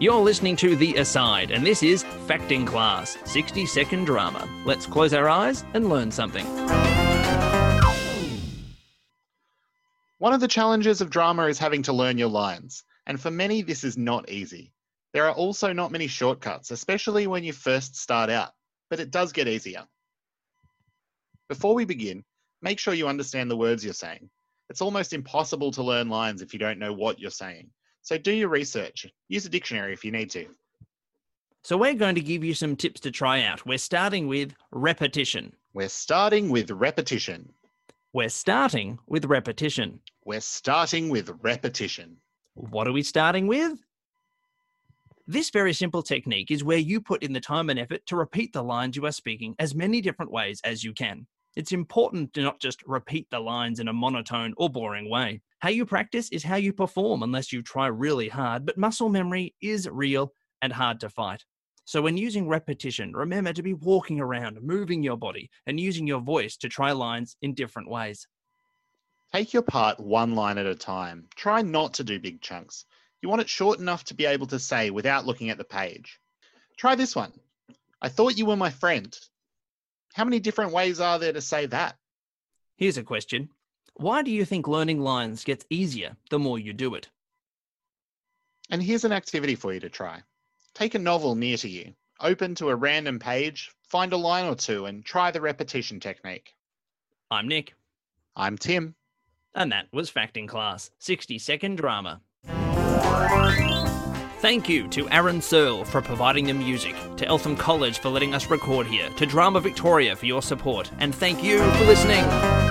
You're listening to The Aside, and this is Facting Class 60 second drama. Let's close our eyes and learn something. One of the challenges of drama is having to learn your lines, and for many, this is not easy. There are also not many shortcuts, especially when you first start out, but it does get easier. Before we begin, make sure you understand the words you're saying. It's almost impossible to learn lines if you don't know what you're saying. So do your research. Use a dictionary if you need to. So, we're going to give you some tips to try out. We're starting with repetition. We're starting with repetition. We're starting with repetition. We're starting with repetition. What are we starting with? This very simple technique is where you put in the time and effort to repeat the lines you are speaking as many different ways as you can. It's important to not just repeat the lines in a monotone or boring way. How you practice is how you perform unless you try really hard, but muscle memory is real and hard to fight. So, when using repetition, remember to be walking around, moving your body, and using your voice to try lines in different ways. Take your part one line at a time. Try not to do big chunks. You want it short enough to be able to say without looking at the page. Try this one. I thought you were my friend. How many different ways are there to say that? Here's a question Why do you think learning lines gets easier the more you do it? And here's an activity for you to try. Take a novel near to you, open to a random page, find a line or two, and try the repetition technique. I'm Nick, I'm Tim. and that was Facting Class 60 second drama. Thank you to Aaron Searle for providing the music, to Eltham College for letting us record here, to Drama Victoria for your support, and thank you for listening.